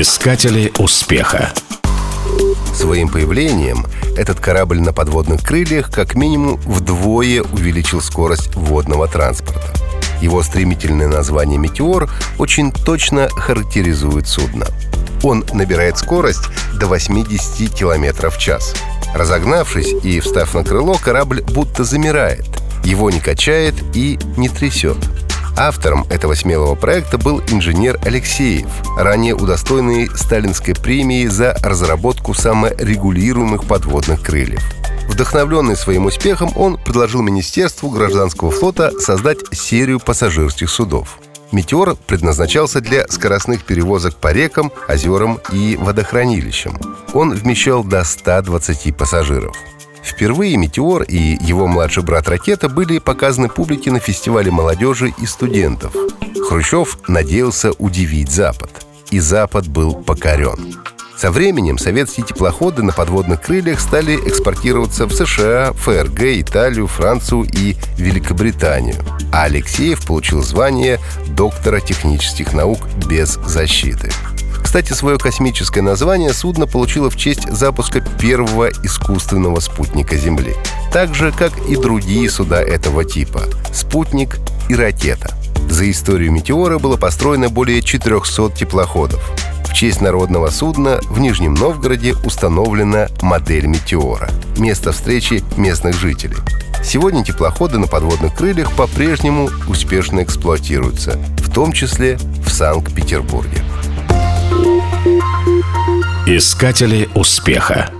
Искатели успеха. Своим появлением этот корабль на подводных крыльях как минимум вдвое увеличил скорость водного транспорта. Его стремительное название «Метеор» очень точно характеризует судно. Он набирает скорость до 80 км в час. Разогнавшись и встав на крыло, корабль будто замирает. Его не качает и не трясет. Автором этого смелого проекта был инженер Алексеев, ранее удостоенный сталинской премии за разработку саморегулируемых подводных крыльев. Вдохновленный своим успехом, он предложил Министерству гражданского флота создать серию пассажирских судов. «Метеор» предназначался для скоростных перевозок по рекам, озерам и водохранилищам. Он вмещал до 120 пассажиров. Впервые «Метеор» и его младший брат «Ракета» были показаны публике на фестивале молодежи и студентов. Хрущев надеялся удивить Запад. И Запад был покорен. Со временем советские теплоходы на подводных крыльях стали экспортироваться в США, ФРГ, Италию, Францию и Великобританию. А Алексеев получил звание доктора технических наук без защиты. Кстати, свое космическое название судно получило в честь запуска первого искусственного спутника Земли. Так же, как и другие суда этого типа — спутник и ракета. За историю «Метеора» было построено более 400 теплоходов. В честь народного судна в Нижнем Новгороде установлена модель «Метеора» — место встречи местных жителей. Сегодня теплоходы на подводных крыльях по-прежнему успешно эксплуатируются, в том числе в Санкт-Петербурге. Искатели успеха.